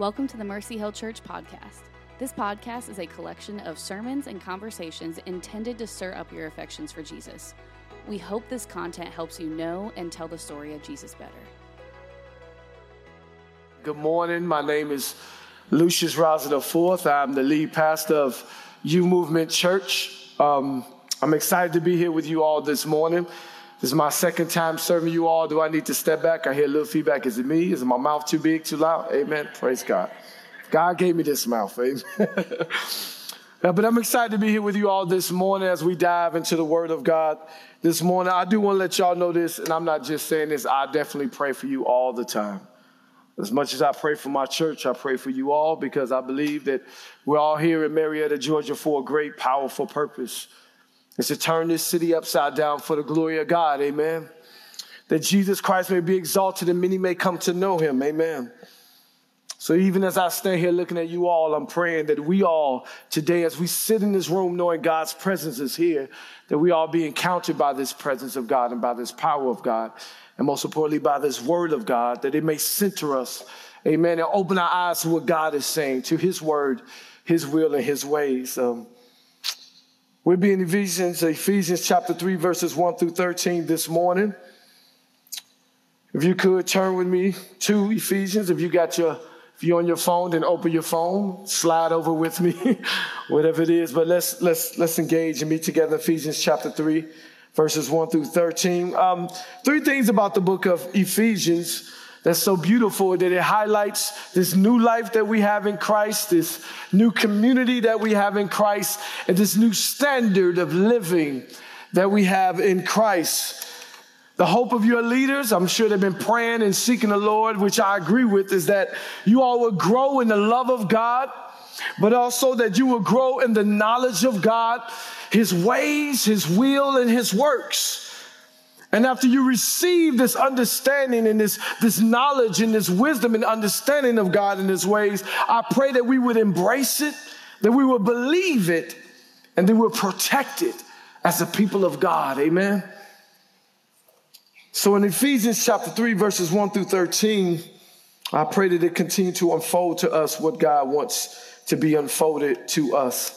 Welcome to the Mercy Hill Church podcast. This podcast is a collection of sermons and conversations intended to stir up your affections for Jesus. We hope this content helps you know and tell the story of Jesus better. Good morning. My name is Lucius Rouser IV. I'm the lead pastor of UMovement Church. Um, I'm excited to be here with you all this morning. This is my second time serving you all. Do I need to step back? I hear a little feedback. Is it me? Is my mouth too big, too loud? Amen. Praise God. God gave me this mouth. Amen. but I'm excited to be here with you all this morning as we dive into the Word of God this morning. I do want to let y'all know this, and I'm not just saying this, I definitely pray for you all the time. As much as I pray for my church, I pray for you all because I believe that we're all here in Marietta, Georgia for a great, powerful purpose is to turn this city upside down for the glory of God. Amen. That Jesus Christ may be exalted and many may come to know him. Amen. So even as I stand here looking at you all, I'm praying that we all today, as we sit in this room knowing God's presence is here, that we all be encountered by this presence of God and by this power of God, and most importantly by this word of God, that it may center us, amen, and open our eyes to what God is saying, to his word, his will, and his ways. Um, We'll be in Ephesians, Ephesians chapter 3, verses 1 through 13 this morning. If you could turn with me to Ephesians, if you got your if you're on your phone, then open your phone, slide over with me, whatever it is. But let's let's let's engage and meet together. Ephesians chapter 3, verses 1 through 13. Um, three things about the book of Ephesians that's so beautiful that it highlights this new life that we have in Christ, this new community that we have in Christ, and this new standard of living that we have in Christ. The hope of your leaders, I'm sure they've been praying and seeking the Lord, which I agree with, is that you all will grow in the love of God, but also that you will grow in the knowledge of God, His ways, His will, and His works. And after you receive this understanding and this, this knowledge and this wisdom and understanding of God and His ways, I pray that we would embrace it, that we would believe it, and that we would protect it as a people of God. Amen. So in Ephesians chapter 3, verses 1 through 13, I pray that it continue to unfold to us what God wants to be unfolded to us.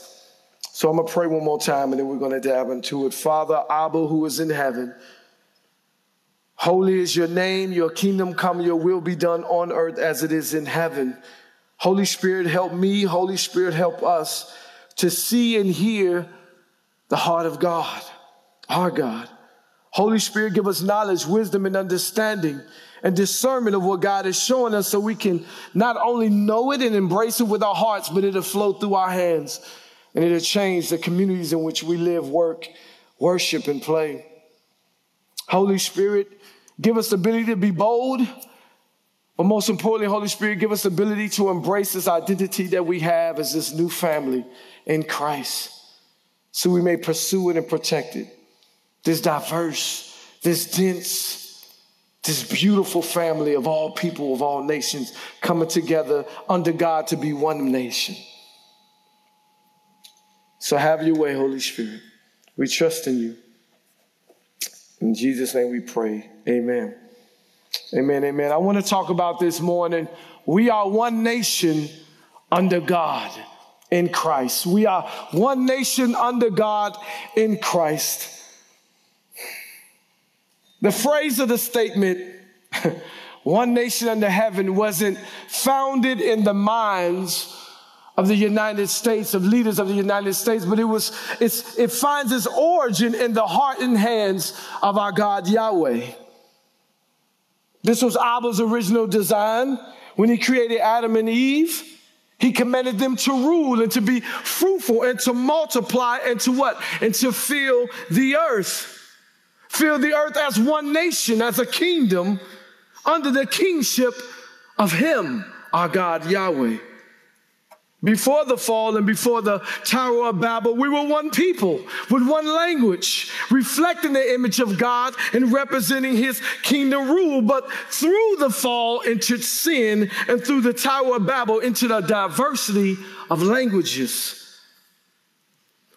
So I'm going to pray one more time and then we're going to dive into it. Father, Abba, who is in heaven, Holy is your name, your kingdom come, your will be done on earth as it is in heaven. Holy Spirit, help me. Holy Spirit, help us to see and hear the heart of God, our God. Holy Spirit, give us knowledge, wisdom, and understanding and discernment of what God is showing us so we can not only know it and embrace it with our hearts, but it'll flow through our hands and it'll change the communities in which we live, work, worship, and play. Holy Spirit, Give us the ability to be bold. But most importantly, Holy Spirit, give us the ability to embrace this identity that we have as this new family in Christ so we may pursue it and protect it. This diverse, this dense, this beautiful family of all people, of all nations coming together under God to be one nation. So have your way, Holy Spirit. We trust in you. In Jesus' name we pray. Amen. Amen. Amen. I want to talk about this morning. We are one nation under God in Christ. We are one nation under God in Christ. The phrase of the statement, one nation under heaven, wasn't founded in the minds of the United States, of leaders of the United States, but it was, it finds its origin in the heart and hands of our God Yahweh. This was Abba's original design when he created Adam and Eve. He commanded them to rule and to be fruitful and to multiply and to what? And to fill the earth. Fill the earth as one nation, as a kingdom under the kingship of him, our God Yahweh. Before the fall and before the Tower of Babel, we were one people with one language, reflecting the image of God and representing his kingdom rule. But through the fall into sin and through the Tower of Babel into the diversity of languages.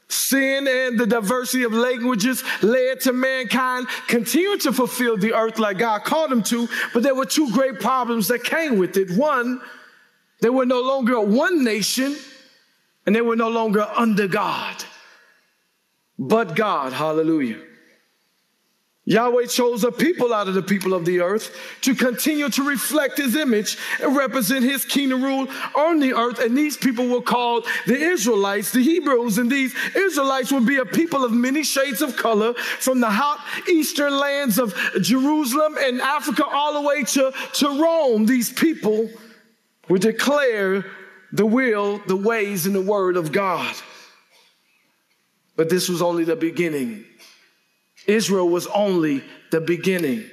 Sin and the diversity of languages led to mankind continue to fulfill the earth like God called them to, but there were two great problems that came with it. One, They were no longer one nation and they were no longer under God, but God. Hallelujah. Yahweh chose a people out of the people of the earth to continue to reflect his image and represent his kingdom rule on the earth. And these people were called the Israelites, the Hebrews. And these Israelites would be a people of many shades of color from the hot eastern lands of Jerusalem and Africa all the way to, to Rome. These people would declare the will, the ways, and the word of God. But this was only the beginning. Israel was only the beginning.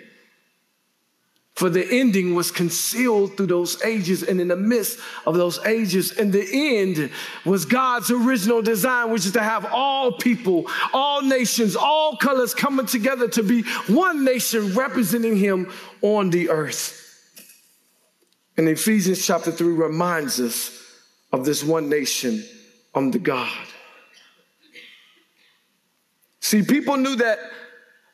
For the ending was concealed through those ages, and in the midst of those ages, and the end was God's original design, which is to have all people, all nations, all colors coming together to be one nation representing Him on the earth. And Ephesians chapter 3 reminds us of this one nation um, under God. See, people knew that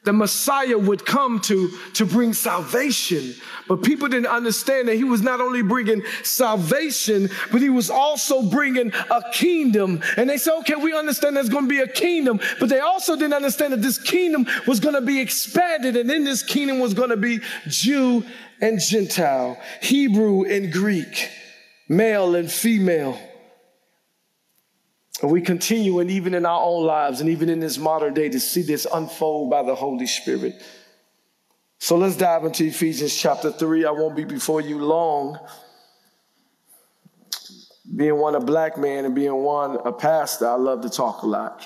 the Messiah would come to, to bring salvation. But people didn't understand that he was not only bringing salvation, but he was also bringing a kingdom. And they said, okay, we understand there's going to be a kingdom, but they also didn't understand that this kingdom was going to be expanded. And in this kingdom was going to be Jew and Gentile, Hebrew and Greek, male and female. And we continue, and even in our own lives, and even in this modern day, to see this unfold by the Holy Spirit. So let's dive into Ephesians chapter 3. I won't be before you long. Being one a black man and being one a pastor, I love to talk a lot.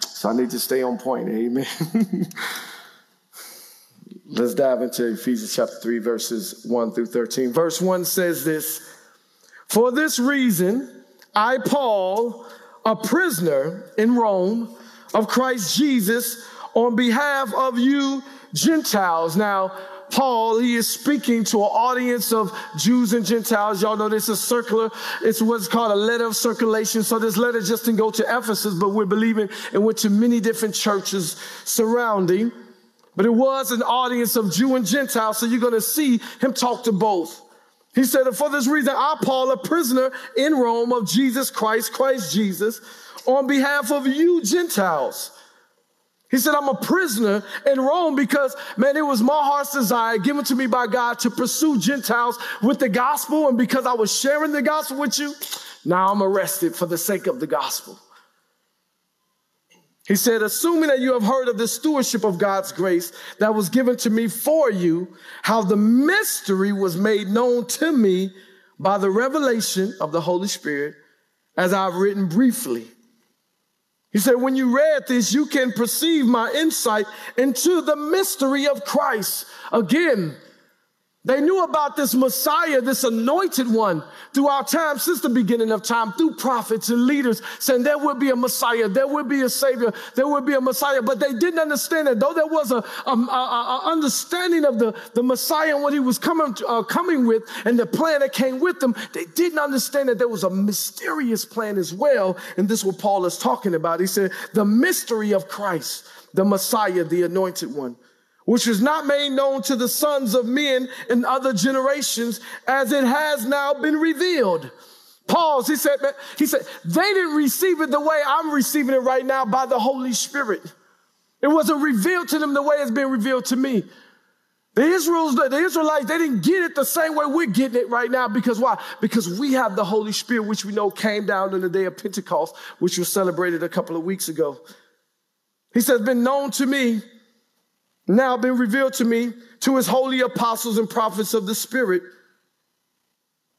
So I need to stay on point. Amen. let's dive into Ephesians chapter 3, verses 1 through 13. Verse 1 says this For this reason, I, Paul, a prisoner in Rome of Christ Jesus on behalf of you Gentiles. Now, Paul, he is speaking to an audience of Jews and Gentiles. Y'all know this is circular. It's what's called a letter of circulation. So this letter just didn't go to Ephesus, but we're believing it went to many different churches surrounding. But it was an audience of Jew and Gentile. So you're going to see him talk to both. He said, For this reason, I, Paul, a prisoner in Rome of Jesus Christ, Christ Jesus, on behalf of you Gentiles. He said, I'm a prisoner in Rome because, man, it was my heart's desire given to me by God to pursue Gentiles with the gospel. And because I was sharing the gospel with you, now I'm arrested for the sake of the gospel. He said, assuming that you have heard of the stewardship of God's grace that was given to me for you, how the mystery was made known to me by the revelation of the Holy Spirit, as I've written briefly. He said, when you read this, you can perceive my insight into the mystery of Christ. Again, they knew about this Messiah, this anointed one throughout time, since the beginning of time, through prophets and leaders, saying there would be a Messiah, there would be a Savior, there would be a Messiah. But they didn't understand it. Though there was a, a, a, a understanding of the, the Messiah and what he was coming, to, uh, coming with and the plan that came with them, they didn't understand that there was a mysterious plan as well. And this is what Paul is talking about. He said, the mystery of Christ, the Messiah, the anointed one which was not made known to the sons of men in other generations as it has now been revealed. Pause. He said, he said, they didn't receive it the way I'm receiving it right now by the Holy Spirit. It wasn't revealed to them the way it's been revealed to me. The Israels, the Israelites, they didn't get it the same way we're getting it right now. Because why? Because we have the Holy Spirit, which we know came down on the day of Pentecost, which was celebrated a couple of weeks ago. He says, been known to me now been revealed to me to his holy apostles and prophets of the Spirit.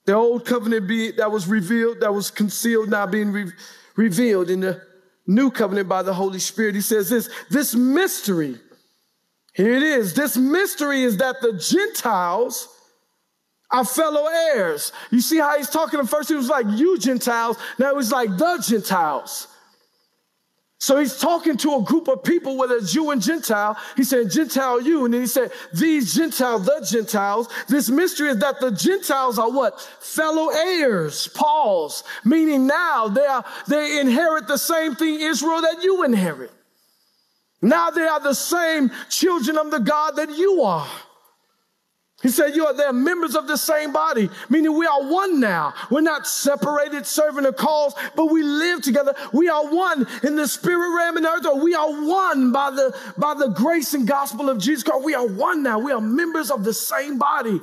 The old covenant be, that was revealed, that was concealed, now being re- revealed in the new covenant by the Holy Spirit. He says this, this mystery, here it is. This mystery is that the Gentiles are fellow heirs. You see how he's talking at first? He was like, you Gentiles. Now he's like, the Gentiles. So he's talking to a group of people, whether it's Jew and Gentile. He said, Gentile you. And then he said, these Gentiles, the Gentiles. This mystery is that the Gentiles are what? Fellow heirs, Paul's, meaning now they are, they inherit the same thing, Israel, that you inherit. Now they are the same children of the God that you are. He said, you are they're members of the same body, meaning we are one now. We're not separated serving a cause, but we live together. We are one in the spirit realm and earth, or we are one by the, by the grace and gospel of Jesus Christ. We are one now. We are members of the same body.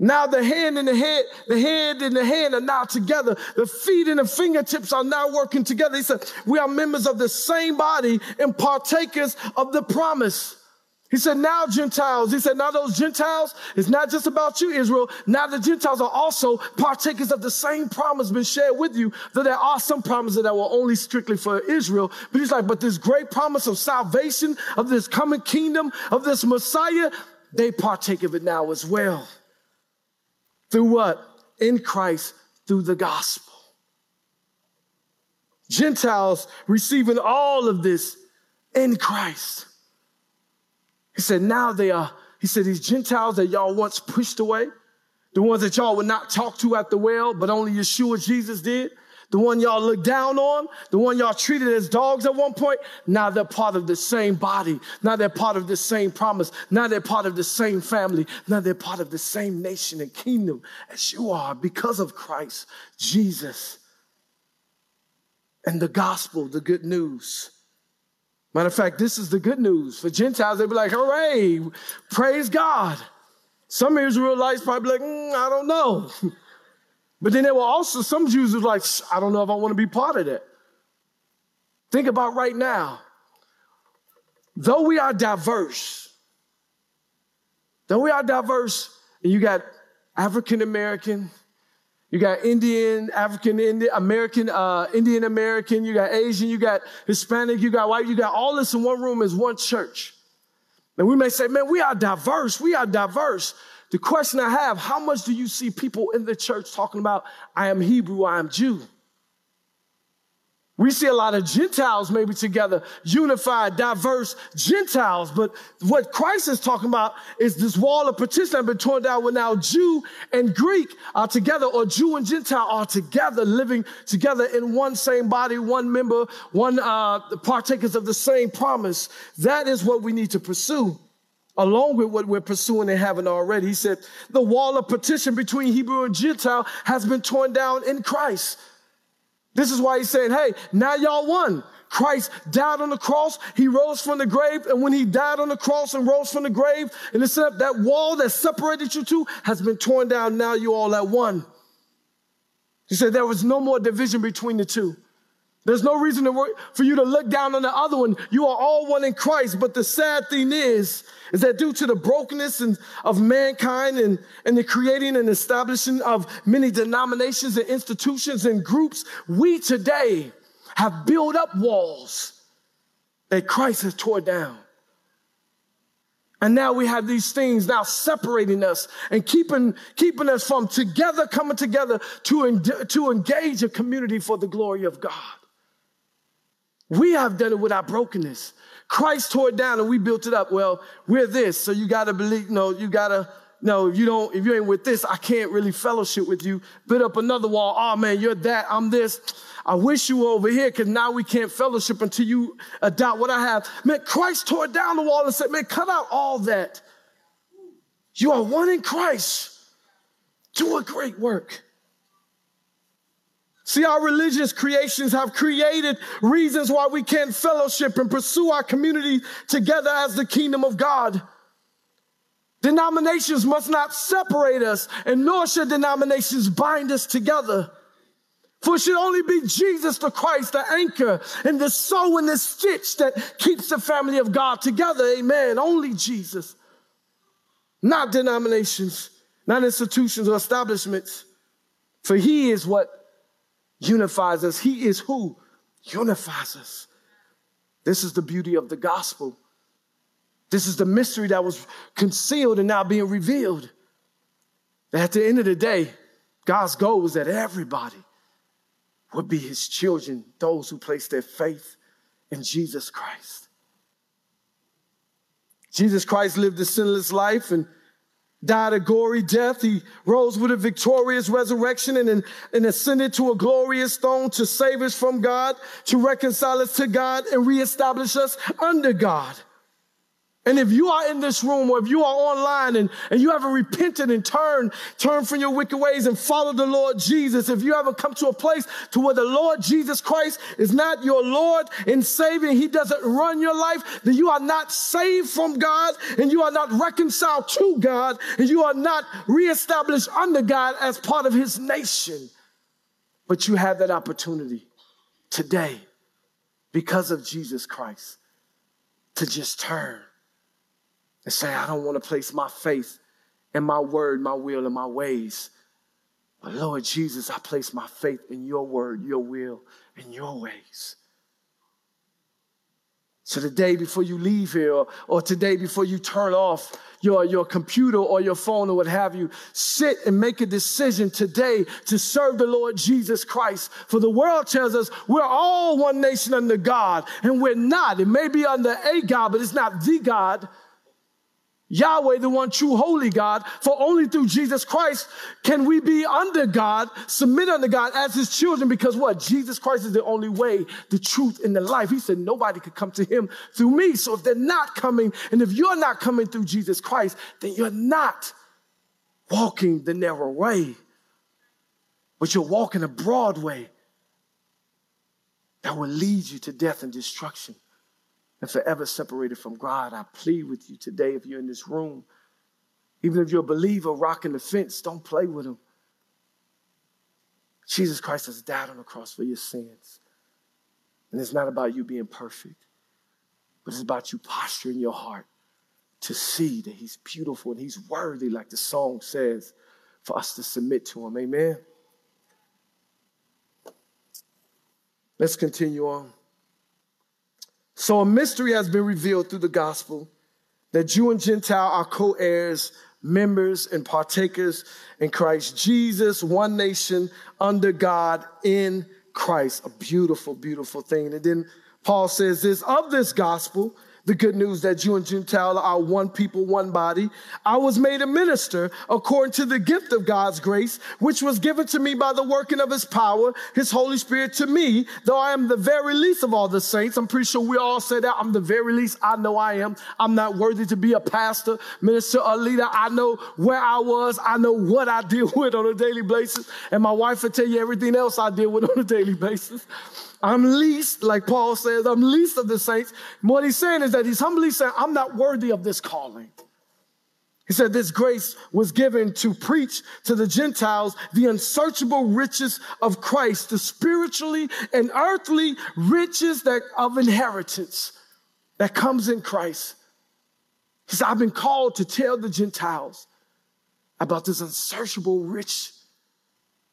Now the hand and the head, the head and the hand are now together. The feet and the fingertips are now working together. He said, we are members of the same body and partakers of the promise. He said, now Gentiles, he said, now those Gentiles, it's not just about you, Israel. Now the Gentiles are also partakers of the same promise been shared with you, though there are some promises that were only strictly for Israel. But he's like, but this great promise of salvation, of this coming kingdom, of this Messiah, they partake of it now as well. Through what? In Christ, through the gospel. Gentiles receiving all of this in Christ. He said, now they are, he said, these Gentiles that y'all once pushed away, the ones that y'all would not talk to at the well, but only Yeshua Jesus did, the one y'all looked down on, the one y'all treated as dogs at one point, now they're part of the same body. Now they're part of the same promise. Now they're part of the same family. Now they're part of the same nation and kingdom as you are because of Christ, Jesus, and the gospel, the good news. Matter of fact, this is the good news. For Gentiles, they'd be like, hooray, praise God. Some Israelites probably like, mm, I don't know. But then there were also some Jews who were like, I don't know if I want to be part of that. Think about right now. Though we are diverse, though we are diverse, and you got African American, you got Indian, African Indian, American, uh, Indian American, you got Asian, you got Hispanic, you got white, you got all this in one room as one church. And we may say, man, we are diverse, we are diverse. The question I have, how much do you see people in the church talking about, I am Hebrew, I am Jew? We see a lot of Gentiles maybe together, unified, diverse Gentiles. But what Christ is talking about is this wall of partition that has been torn down where now Jew and Greek are together, or Jew and Gentile are together, living together in one same body, one member, one uh, partakers of the same promise. That is what we need to pursue along with what we're pursuing and haven't already. He said, the wall of partition between Hebrew and Gentile has been torn down in Christ. This is why he's saying, hey, now y'all won. Christ died on the cross. He rose from the grave. And when he died on the cross and rose from the grave, and it said that wall that separated you two has been torn down. Now you all at one. He said there was no more division between the two. There's no reason to for you to look down on the other one. You are all one in Christ. But the sad thing is, is that due to the brokenness and, of mankind and, and the creating and establishing of many denominations and institutions and groups, we today have built up walls that Christ has tore down. And now we have these things now separating us and keeping, keeping us from together, coming together to, to engage a community for the glory of God. We have done it with our brokenness. Christ tore it down and we built it up. Well, we're this, so you gotta believe, no, you gotta, no, if you don't, if you ain't with this, I can't really fellowship with you. Build up another wall. Oh man, you're that, I'm this. I wish you were over here because now we can't fellowship until you adopt what I have. Man, Christ tore down the wall and said, man, cut out all that. You are one in Christ. Do a great work. See, our religious creations have created reasons why we can't fellowship and pursue our community together as the kingdom of God. Denominations must not separate us, and nor should denominations bind us together. For it should only be Jesus the Christ, the anchor, and the soul and the stitch that keeps the family of God together. Amen. Only Jesus. Not denominations, not institutions or establishments. For he is what unifies us. He is who unifies us. This is the beauty of the gospel. This is the mystery that was concealed and now being revealed. At the end of the day, God's goal was that everybody would be his children, those who place their faith in Jesus Christ. Jesus Christ lived a sinless life and died a gory death. He rose with a victorious resurrection and, and ascended to a glorious throne to save us from God, to reconcile us to God and reestablish us under God. And if you are in this room or if you are online and, and you haven't repented and turned, turned from your wicked ways and followed the Lord Jesus, if you haven't come to a place to where the Lord Jesus Christ is not your Lord and Savior, He doesn't run your life, then you are not saved from God and you are not reconciled to God and you are not reestablished under God as part of His nation. But you have that opportunity today because of Jesus Christ to just turn and say, I don't want to place my faith in my word, my will, and my ways. But Lord Jesus, I place my faith in your word, your will, and your ways. So today before you leave here, or, or, today before you turn off your, your computer or your phone or what have you, sit and make a decision today to serve the Lord Jesus Christ. For the world tells us we're all one nation under God, and we're not. It may be under a God, but it's not the God. Yahweh, the one true holy God, for only through Jesus Christ can we be under God, submit under God as his children, because what? Jesus Christ is the only way, the truth, and the life. He said nobody could come to him through me. So if they're not coming, and if you're not coming through Jesus Christ, then you're not walking the narrow way, but you're walking a broad way that will lead you to death and destruction and forever separated from God. I plead with you today, if you're in this room, even if you're a believer rocking the fence, don't play with him. Jesus Christ has died on the cross for your sins. And it's not about you being perfect, but it's about you posturing your heart to see that he's beautiful and he's worthy, like the song says, for us to submit to him. Amen. Let's continue on. So a mystery has been revealed through the gospel that Jew and Gentile are co heirs, members, and partakers in Christ Jesus, one nation under God in Christ. A beautiful, beautiful thing. And then Paul says this of this gospel, the good news that you and Gentile are one people, one body. I was made a minister according to the gift of God's grace, which was given to me by the working of his power, his Holy Spirit to me, though I am the very least of all the saints. I'm pretty sure we all say that. I'm the very least. I know I am. I'm not worthy to be a pastor, minister, or leader. I know where I was. I know what I deal with on a daily basis. And my wife will tell you everything else I deal with on a daily basis. I'm least, like Paul says, I'm least of the saints. What he's saying is that he's humbly saying, I'm not worthy of this calling. He said, This grace was given to preach to the Gentiles the unsearchable riches of Christ, the spiritually and earthly riches that of inheritance that comes in Christ. He said, I've been called to tell the Gentiles about this unsearchable rich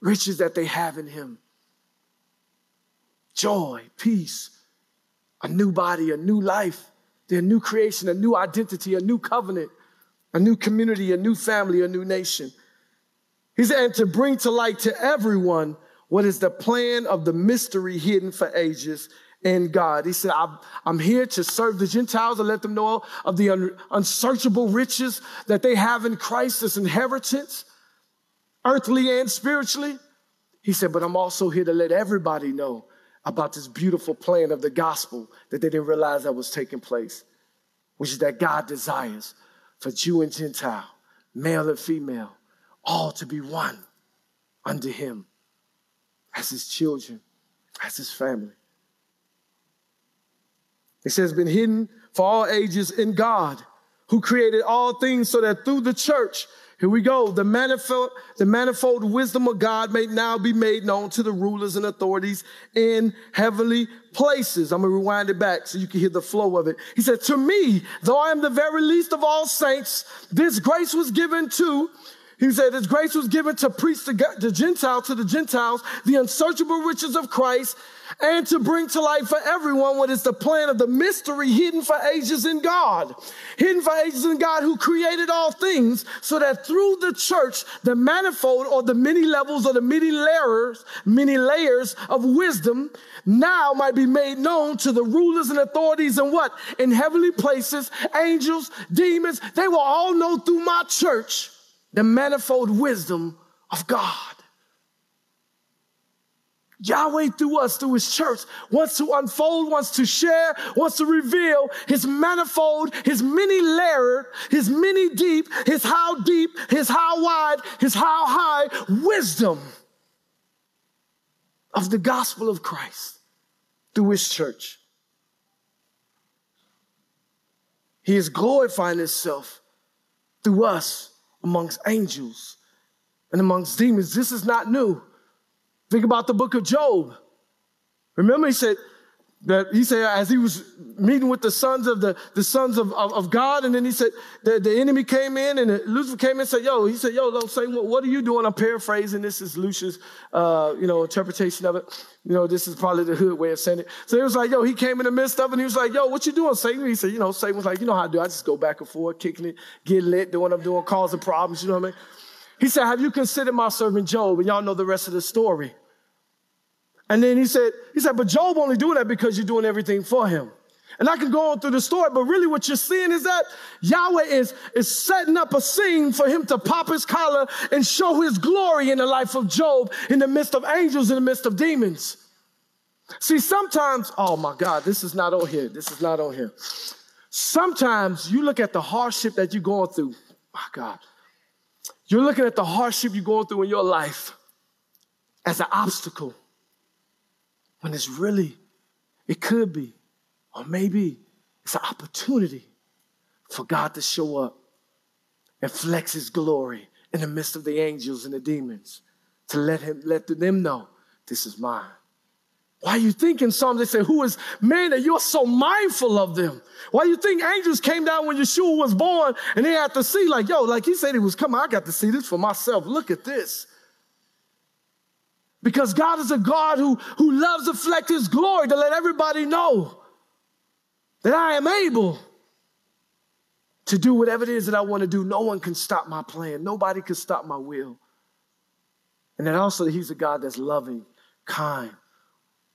riches that they have in him joy, peace, a new body, a new life, their new creation, a new identity, a new covenant, a new community, a new family, a new nation. He said, and to bring to light to everyone what is the plan of the mystery hidden for ages in God. He said, I'm, here to serve the Gentiles and let them know of the un- unsearchable riches that they have in Christ as inheritance, earthly and spiritually. He said, but I'm also here to let everybody know about this beautiful plan of the gospel that they didn't realize that was taking place, which is that God desires for Jew and Gentile, male and female, all to be one under Him as His children, as His family. It says, been hidden for all ages in God, who created all things so that through the church, here we go. The manifold, the manifold wisdom of God may now be made known to the rulers and authorities in heavenly places. I'm going to rewind it back so you can hear the flow of it. He said, to me, though I am the very least of all saints, this grace was given to he said, His grace was given to preach the, the Gentiles, to the Gentiles, the unsearchable riches of Christ, and to bring to light for everyone what is the plan of the mystery hidden for ages in God. Hidden for ages in God who created all things so that through the church, the manifold or the many levels or the many layers, many layers of wisdom now might be made known to the rulers and authorities and what? In heavenly places, angels, demons, they will all know through my church the manifold wisdom of God. Yahweh through us, through his church, wants to unfold, wants to share, wants to reveal his manifold, his many layered, his many deep, his how deep, his how wide, his how high wisdom of the gospel of Christ through his church. He is glorifying himself through us amongst angels and amongst demons. This is not new. Think about the book of Job. Remember, he said that he said as he was meeting with the sons of the, the sons of, of, of God, and then he said the, the enemy came in and Lucifer came in and said, Yo, he said, Yo, don't say what, what are you doing? I'm paraphrasing. This is Lucius, uh, you know, interpretation of it. You know, this is probably the hood way of saying it. So he was like, Yo, he came in the midst of it and he was like, Yo, what you doing, Satan? He said, You know, Satan was like, You know how I do. I just go back and forth, kicking it, get lit, doing what I'm doing, causing problems. You know what I mean? He said, Have you considered my servant Job? And y'all know the rest of the story. And then he said, he said, but Job only doing that because you're doing everything for him. And I can go on through the story, but really what you're seeing is that Yahweh is, is setting up a scene for him to pop his collar and show his glory in the life of Job in the midst of angels, in the midst of demons. See, sometimes, oh my God, this is not on here. This is not on here. Sometimes you look at the hardship that you're going through. My God. You're looking at the hardship you're going through in your life as an obstacle when it's really, it could be, or maybe it's an opportunity for God to show up and flex his glory in the midst of the angels and the demons to let him let them know this is mine. Why you think in Psalms they say, Who is man that you're so mindful of them? Why you think angels came down when Yeshua was born and they had to see, like, yo, like he said he was coming, I got to see this for myself. Look at this. Because God is a God who, who loves to reflect his glory to let everybody know that I am able to do whatever it is that I want to do. No one can stop my plan. Nobody can stop my will. And then also, he's a God that's loving, kind,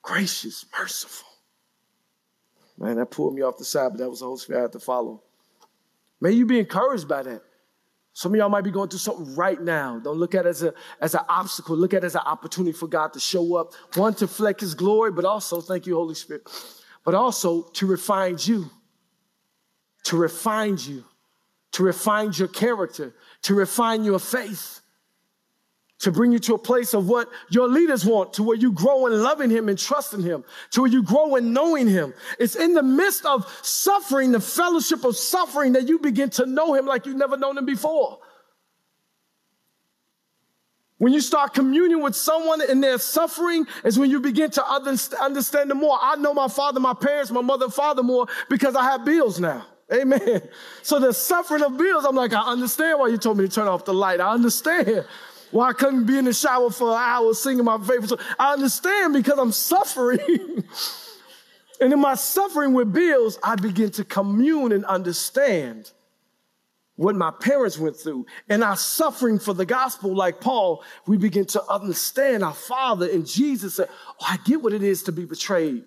gracious, merciful. Man, that pulled me off the side, but that was the Holy Spirit I had to follow. May you be encouraged by that. Some of y'all might be going through something right now. Don't look at it as, a, as an obstacle. Look at it as an opportunity for God to show up. One, to flex his glory, but also, thank you, Holy Spirit, but also to refine you. To refine you. To refine your character. To refine your faith to bring you to a place of what your leaders want, to where you grow in loving Him and trusting Him, to where you grow in knowing Him. It's in the midst of suffering, the fellowship of suffering, that you begin to know Him like you've never known Him before. When you start communing with someone in their suffering is when you begin to understand them more. I know my father, my parents, my mother and father more because I have bills now. Amen. So the suffering of bills, I'm like, I understand why you told me to turn off the light. I understand. Why I couldn't be in the shower for an hour singing my favorite song. I understand because I'm suffering. and in my suffering with bills, I begin to commune and understand what my parents went through. And our suffering for the gospel, like Paul, we begin to understand our Father and Jesus. Said, oh, I get what it is to be betrayed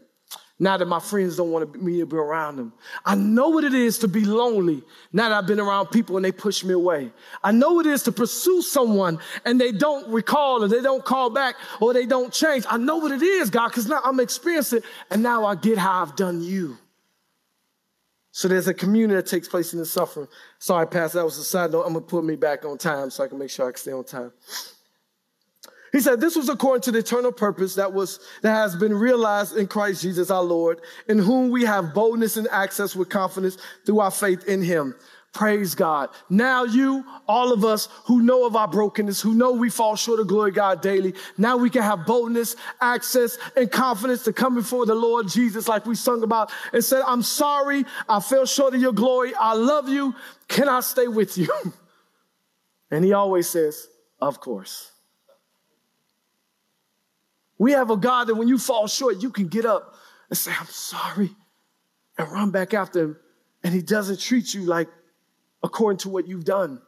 now that my friends don't want me to be around them. I know what it is to be lonely now that I've been around people and they push me away. I know what it is to pursue someone and they don't recall or they don't call back or they don't change. I know what it is, God, because now I'm experiencing it and now I get how I've done you. So there's a community that takes place in the suffering. Sorry, Pastor, that was a side note. I'm going to put me back on time so I can make sure I can stay on time. He said, This was according to the eternal purpose that was that has been realized in Christ Jesus our Lord, in whom we have boldness and access with confidence through our faith in him. Praise God. Now you, all of us who know of our brokenness, who know we fall short of glory God daily, now we can have boldness, access, and confidence to come before the Lord Jesus like we sung about and said, I'm sorry, I fell short of your glory. I love you. Can I stay with you? And he always says, of course. We have a God that when you fall short, you can get up and say, I'm sorry, and run back after him. And he doesn't treat you like according to what you've done,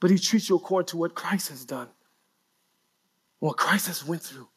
but he treats you according to what Christ has done, what Christ has went through.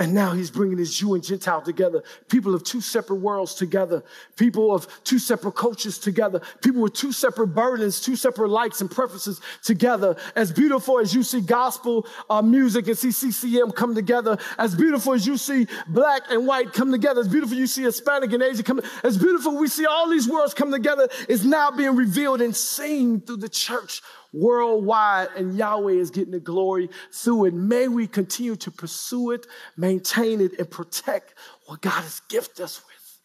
And now he's bringing his Jew and Gentile together, people of two separate worlds together, people of two separate cultures together, people with two separate burdens, two separate likes and preferences together. As beautiful as you see gospel uh, music and see CCM come together, as beautiful as you see black and white come together, as beautiful you see Hispanic and Asian come, as beautiful we see all these worlds come together, is now being revealed and seen through the church worldwide, and Yahweh is getting the glory through it. May we continue to pursue it, maintain it, and protect what God has gifted us with.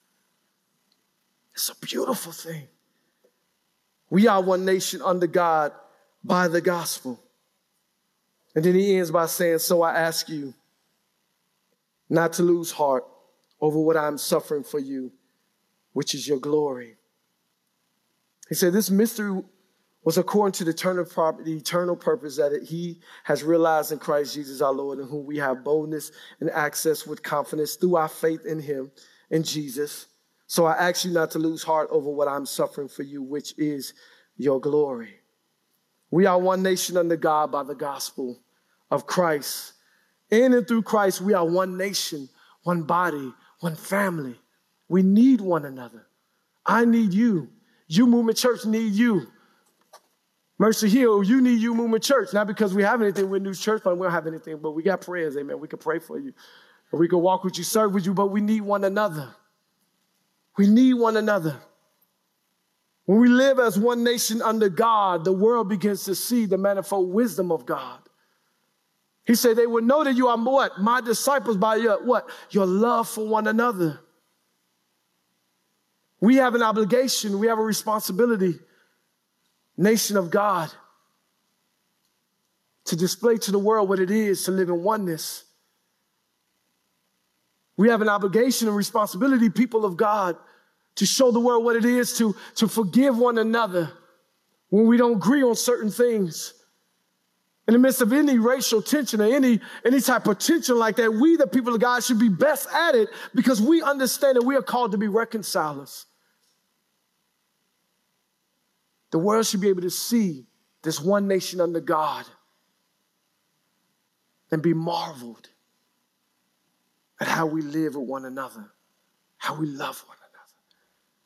It's a beautiful thing. We are one nation under God by the gospel. And then he ends by saying, So I ask you not to lose heart over what I'm suffering for you, which is your glory. He said, This mystery was according to the eternal, the eternal purpose that he has realized in Christ Jesus our Lord, in whom we have boldness and access with confidence through our faith in him, in Jesus. So I ask you not to lose heart over what I'm suffering for you, which is your glory. We are one nation under God by the gospel of Christ. In and through Christ, we are one nation, one body, one family. We need one another. I need you. UMovement Church need you. Mercy Hill, you need UMovement church. Not because we have anything with New Church Fund, we don't have anything, but we got prayers, amen. We can pray for you. Or we can walk with you, serve with you, but we need one another. We need one another. When we live as one nation under God, the world begins to see the manifold wisdom of God. He said, They will know that you are what? My disciples by your what? Your love for one another. We have an obligation, we have a responsibility nation of God, to display to the world what it is to live in oneness. We have an obligation and responsibility, people of God, to show the world what it is to, to forgive one another when we don't agree on certain things. In the midst of any racial tension or any, any type of tension like that, we, the people of God, should be best at it because we understand that we are called to be reconcilers. The world should be able to see this one nation under God and be marveled at how we live with one another, how we love one another,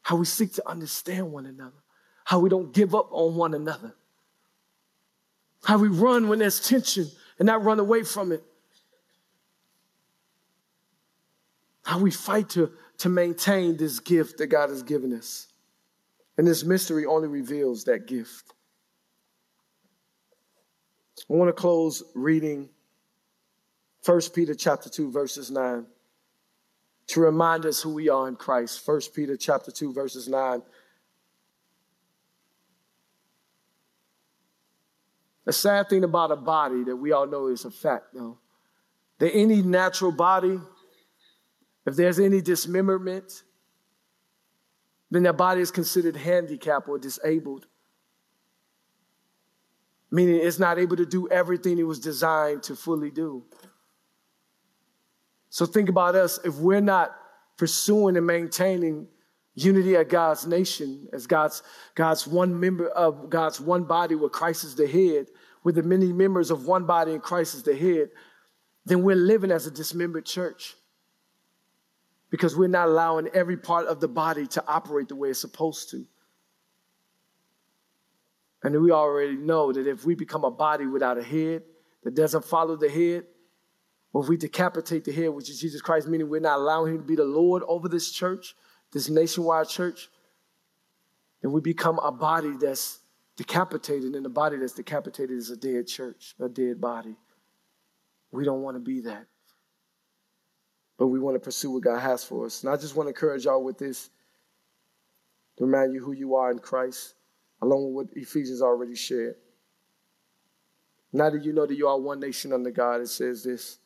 how we seek to understand one another, how we don't give up on one another, how we run when there's tension and not run away from it, how we fight to, to maintain this gift that God has given us. And this mystery only reveals that gift. I want to close reading 1 Peter chapter 2 verses 9 to remind us who we are in Christ. 1 Peter chapter 2 verses 9. The sad thing about a body that we all know is a fact though, that any natural body, if there's any dismemberment, then their body is considered handicapped or disabled. Meaning it's not able to do everything it was designed to fully do. So think about us if we're not pursuing and maintaining unity of God's nation as God's, God's one member of God's one body where Christ is the head, with the many members of one body and Christ is the head, then we're living as a dismembered church because we're not allowing every part of the body to operate the way it's supposed to. And we already know that if we become a body without a head that doesn't follow the head, or if we decapitate the head, which is Jesus Christ, meaning we're not allowing him to be the Lord over this church, this nationwide church, then we become a body that's decapitated, and a body that's decapitated is a dead church, a dead body. We don't want to be that but we want to pursue what God has for us. And I just want to encourage y'all with this to remind you who you are in Christ, along with what Ephesians already shared. Now that you know that you are one nation under God, it says this.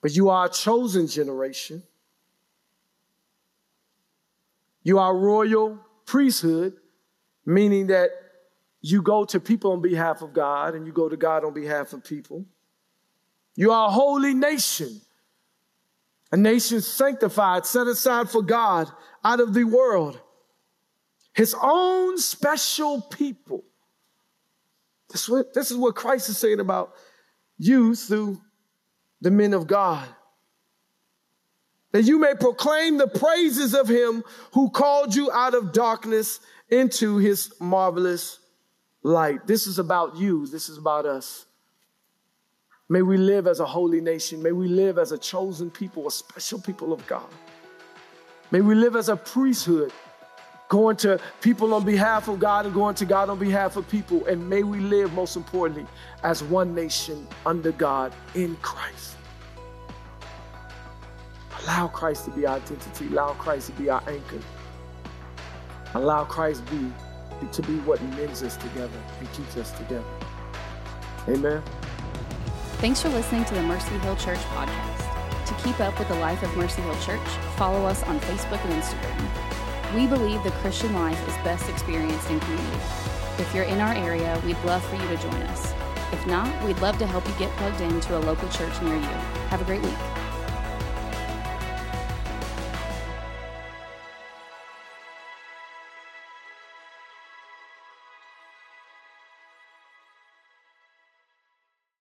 But you are a chosen generation. You are royal priesthood, meaning that you go to people on behalf of God and you go to God on behalf of people. You are a holy nation a nation sanctified, set aside for God out of the world, his own special people. This, what, this is what Christ is saying about you through the men of God. that you may proclaim the praises of him who called you out of darkness into his marvelous light. This is about you. This is about us. May we live as a holy nation. May we live as a chosen people, a special people of God. May we live as a priesthood, going to people on behalf of God and going to God on behalf of people. And may we live, most importantly, as one nation under God in Christ. Allow Christ to be our identity. Allow Christ to be our anchor. Allow Christ be, to be what mends us together and keeps us together. Amen. Thanks for listening to the Mercy Hill Church podcast. To keep up with the life of Mercy Hill Church, follow us on Facebook and Instagram. We believe the Christian life is best experienced in community. If you're in our area, we'd love for you to join us. If not, we'd love to help you get plugged into a local church near you. Have a great week.